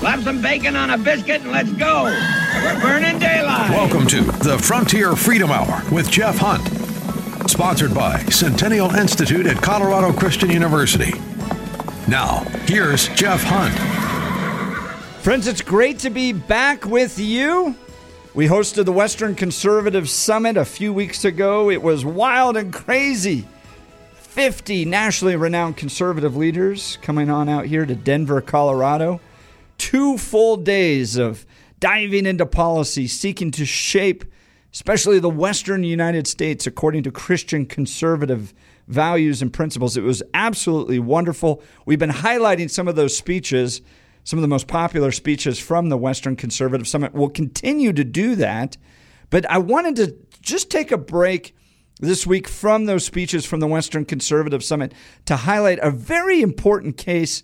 Slap some bacon on a biscuit and let's go. We're burning daylight. Welcome to the Frontier Freedom Hour with Jeff Hunt. Sponsored by Centennial Institute at Colorado Christian University. Now, here's Jeff Hunt. Friends, it's great to be back with you. We hosted the Western Conservative Summit a few weeks ago. It was wild and crazy. 50 nationally renowned conservative leaders coming on out here to Denver, Colorado. Two full days of diving into policy, seeking to shape, especially the Western United States, according to Christian conservative values and principles. It was absolutely wonderful. We've been highlighting some of those speeches some of the most popular speeches from the Western Conservative Summit. We'll continue to do that. But I wanted to just take a break this week from those speeches from the Western Conservative Summit to highlight a very important case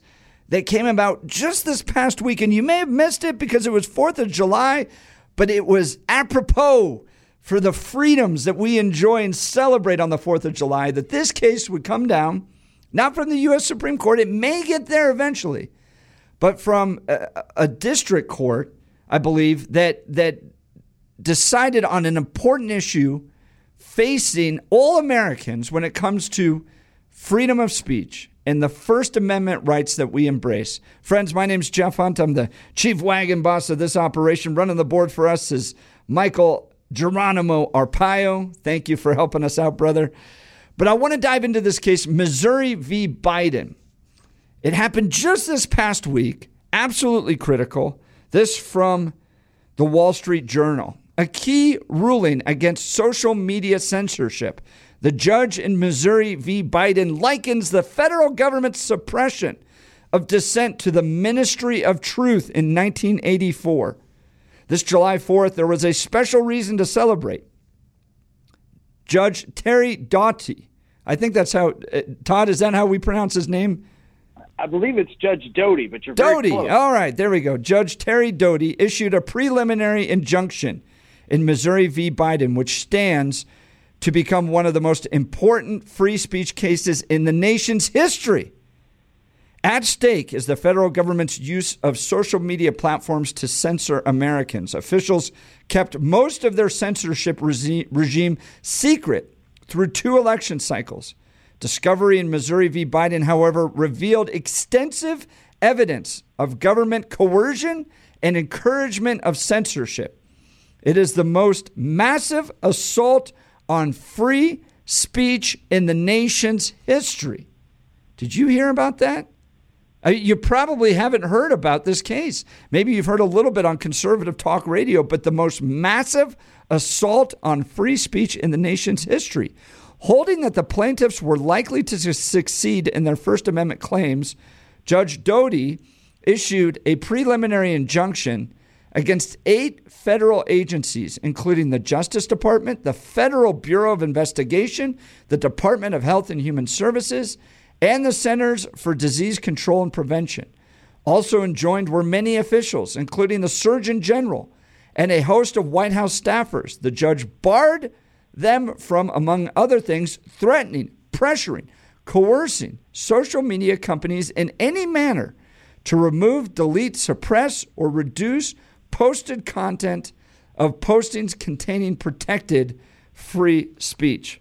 that came about just this past week. And you may have missed it because it was 4th of July, but it was apropos for the freedoms that we enjoy and celebrate on the 4th of July that this case would come down, not from the U.S. Supreme Court. It may get there eventually but from a, a district court, I believe, that, that decided on an important issue facing all Americans when it comes to freedom of speech and the First Amendment rights that we embrace. Friends, my name's Jeff Hunt. I'm the chief wagon boss of this operation. Running the board for us is Michael Geronimo Arpaio. Thank you for helping us out, brother. But I want to dive into this case Missouri v. Biden. It happened just this past week. Absolutely critical. This from the Wall Street Journal. A key ruling against social media censorship. The judge in Missouri v. Biden likens the federal government's suppression of dissent to the Ministry of Truth in 1984. This July 4th, there was a special reason to celebrate. Judge Terry Doughty, I think that's how, uh, Todd, is that how we pronounce his name? I believe it's Judge Doty, but you're Doughty. All right, there we go. Judge Terry Doughty issued a preliminary injunction in Missouri v. Biden, which stands to become one of the most important free speech cases in the nation's history. At stake is the federal government's use of social media platforms to censor Americans. Officials kept most of their censorship regime secret through two election cycles. Discovery in Missouri v. Biden, however, revealed extensive evidence of government coercion and encouragement of censorship. It is the most massive assault on free speech in the nation's history. Did you hear about that? You probably haven't heard about this case. Maybe you've heard a little bit on conservative talk radio, but the most massive assault on free speech in the nation's history holding that the plaintiffs were likely to succeed in their First Amendment claims, Judge Doughty issued a preliminary injunction against eight federal agencies, including the Justice Department, the Federal Bureau of Investigation, the Department of Health and Human Services, and the Centers for Disease Control and Prevention. Also enjoined were many officials, including the Surgeon General and a host of White House staffers. The judge barred them from, among other things, threatening, pressuring, coercing social media companies in any manner to remove, delete, suppress, or reduce posted content of postings containing protected free speech.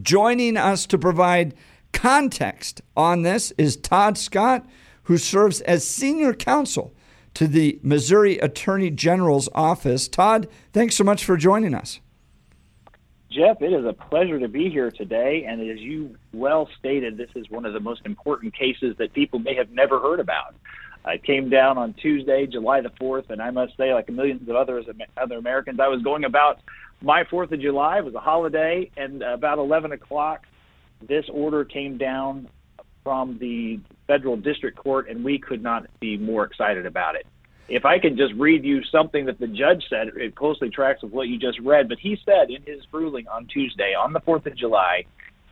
Joining us to provide context on this is Todd Scott, who serves as senior counsel to the Missouri Attorney General's office. Todd, thanks so much for joining us. Jeff, it is a pleasure to be here today. And as you well stated, this is one of the most important cases that people may have never heard about. I came down on Tuesday, July the 4th, and I must say, like millions of others, other Americans, I was going about my 4th of July. It was a holiday, and about 11 o'clock, this order came down from the federal district court, and we could not be more excited about it if I can just read you something that the judge said, it closely tracks with what you just read. But he said in his ruling on Tuesday, on the 4th of July,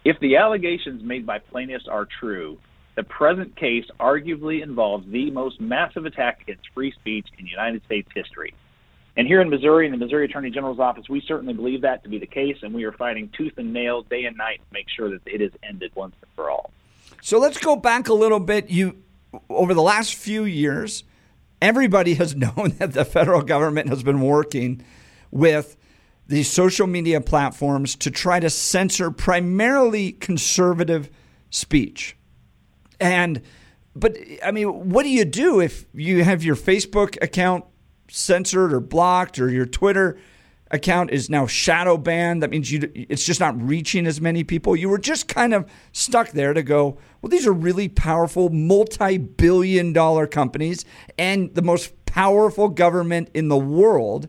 if the allegations made by plaintiffs are true, the present case arguably involves the most massive attack against free speech in United States history. And here in Missouri, in the Missouri Attorney General's office, we certainly believe that to be the case, and we are fighting tooth and nail, day and night, to make sure that it is ended once and for all. So let's go back a little bit. You, over the last few years, everybody has known that the federal government has been working with these social media platforms to try to censor primarily conservative speech. And but I mean, what do you do if you have your Facebook account censored or blocked or your Twitter account is now shadow banned? That means you it's just not reaching as many people. You were just kind of stuck there to go, well, these are really powerful multi-billion dollar companies and the most powerful government in the world,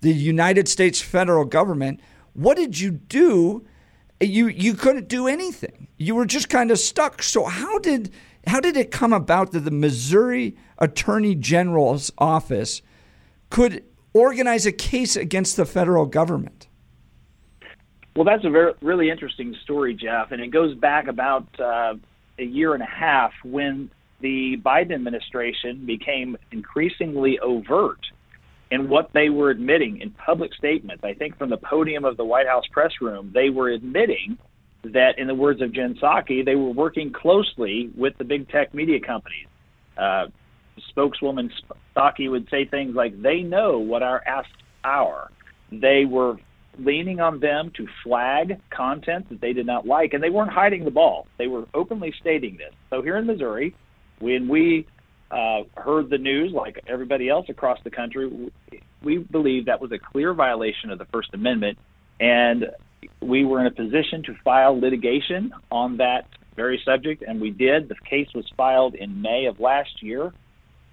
the United States federal government. What did you do? You you couldn't do anything. You were just kind of stuck. So how did how did it come about that the Missouri Attorney General's office could organize a case against the federal government? Well, that's a very really interesting story, Jeff, and it goes back about uh, a year and a half when the Biden administration became increasingly overt in what they were admitting in public statements. I think from the podium of the White House press room, they were admitting that, in the words of Jen Psaki, they were working closely with the big tech media companies. Uh, spokeswoman Psaki would say things like, "They know what our asks are." They were leaning on them to flag content that they did not like, and they weren't hiding the ball. They were openly stating this. So here in Missouri, when we uh, heard the news, like everybody else across the country, we believe that was a clear violation of the First Amendment, and we were in a position to file litigation on that very subject, and we did. The case was filed in May of last year.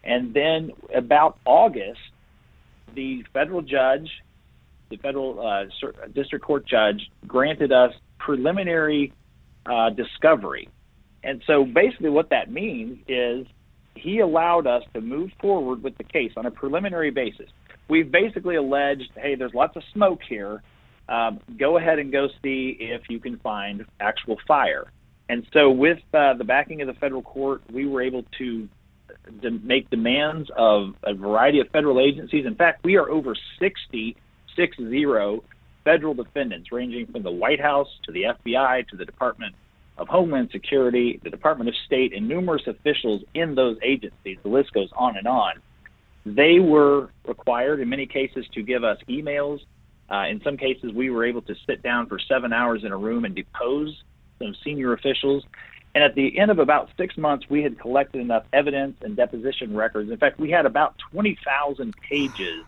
And then about August, the federal judge, the federal uh, district court judge, granted us preliminary uh, discovery. And so basically, what that means is he allowed us to move forward with the case on a preliminary basis. We've basically alleged, hey, there's lots of smoke here um, go ahead and go see if you can find actual fire. And so, with uh, the backing of the federal court, we were able to, to make demands of a variety of federal agencies. In fact, we are over 60, six zero federal defendants, ranging from the White House to the FBI to the Department of Homeland Security, the Department of State, and numerous officials in those agencies. The list goes on and on. They were required, in many cases, to give us emails uh, in some cases, we were able to sit down for seven hours in a room and depose some senior officials. And at the end of about six months, we had collected enough evidence and deposition records. In fact, we had about 20,000 pages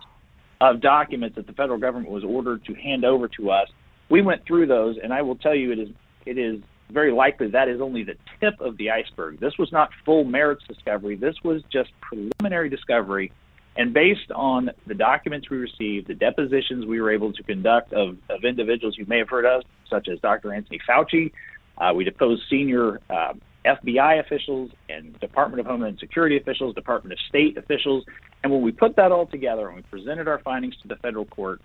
of documents that the federal government was ordered to hand over to us. We went through those, and I will tell you, it is it is very likely that is only the tip of the iceberg. This was not full merits discovery. This was just preliminary discovery and based on the documents we received, the depositions we were able to conduct of, of individuals you may have heard of, such as Dr. Anthony Fauci, uh, we deposed senior uh, FBI officials and Department of Homeland Security officials, Department of State officials. And when we put that all together and we presented our findings to the federal court,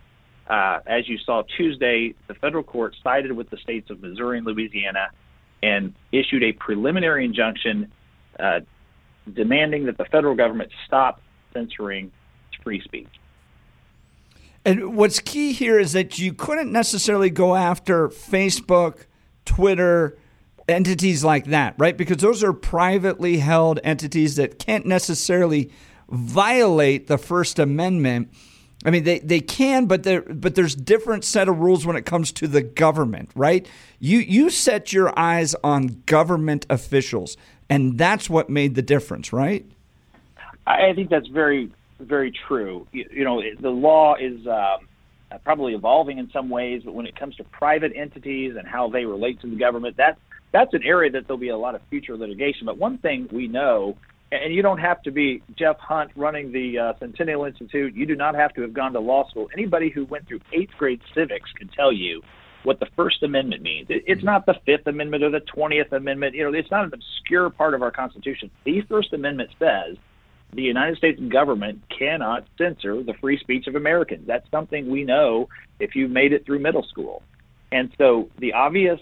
uh, as you saw Tuesday, the federal court sided with the states of Missouri and Louisiana and issued a preliminary injunction uh, demanding that the federal government stop censoring free speech. And what's key here is that you couldn't necessarily go after Facebook, Twitter, entities like that, right? Because those are privately held entities that can't necessarily violate the First Amendment. I mean, they, they can, but there but there's different set of rules when it comes to the government, right? You you set your eyes on government officials, and that's what made the difference, right? I think that's very, very true. You, you know, the law is um, probably evolving in some ways, but when it comes to private entities and how they relate to the government, that's that's an area that there'll be a lot of future litigation. But one thing we know, and you don't have to be Jeff Hunt running the uh, Centennial Institute. You do not have to have gone to law school. Anybody who went through eighth grade civics can tell you what the First Amendment means. It's not the Fifth Amendment or the Twentieth Amendment. You know, it's not an obscure part of our Constitution. The First Amendment says the United States government cannot censor the free speech of Americans. That's something we know if you made it through middle school. And so the obvious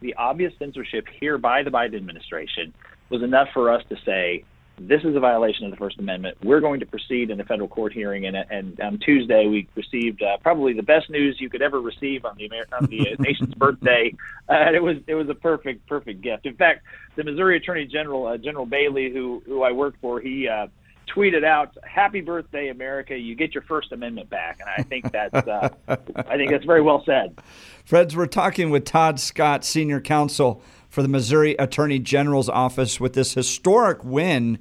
the obvious censorship here by the Biden administration was enough for us to say this is a violation of the First Amendment. We're going to proceed in a federal court hearing, and, and on Tuesday we received uh, probably the best news you could ever receive on the Amer- on the uh, nation's birthday. Uh, it was it was a perfect perfect gift. In fact, the Missouri Attorney General uh, General Bailey, who who I work for, he uh, tweeted out, "Happy birthday, America! You get your First Amendment back," and I think that's uh, I think that's very well said. Friends, we're talking with Todd Scott, Senior Counsel for the Missouri Attorney General's office, with this historic win.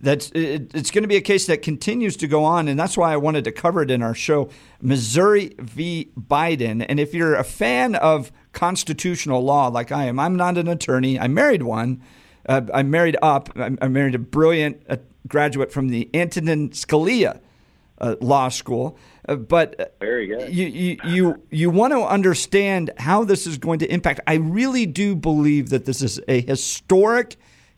That's it, it's going to be a case that continues to go on, and that's why I wanted to cover it in our show, Missouri v. Biden. And if you're a fan of constitutional law like I am, I'm not an attorney. I married one. Uh, I married up. I married a brilliant uh, graduate from the Antonin Scalia uh, Law School. Uh, but very good. You you you, you want to understand how this is going to impact. I really do believe that this is a historic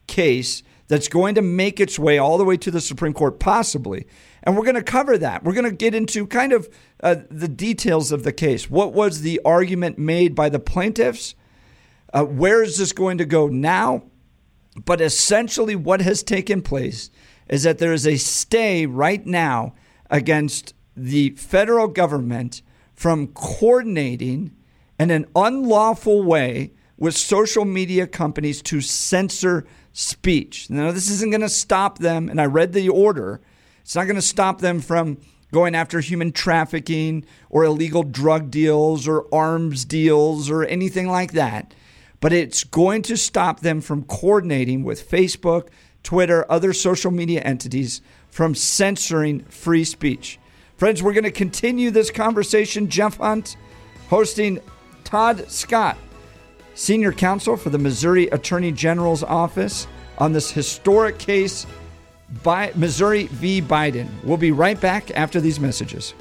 case that's going to make its way all the way to the Supreme Court, possibly. And we're going to cover that. We're going to get into kind of uh, the details of the case. What was the argument made by the plaintiffs? Uh, where is this going to go now? But essentially, what has taken place is that there is a stay right now against the federal government from coordinating in an unlawful way with social media companies to censor speech. Now, this isn't going to stop them, and I read the order. It's not going to stop them from going after human trafficking or illegal drug deals or arms deals or anything like that. But it's going to stop them from coordinating with Facebook, Twitter, other social media entities from censoring free speech. Friends, we're going to continue this conversation. Jeff Hunt hosting Todd Scott, senior counsel for the Missouri Attorney General's office, on this historic case by Missouri v. Biden. We'll be right back after these messages.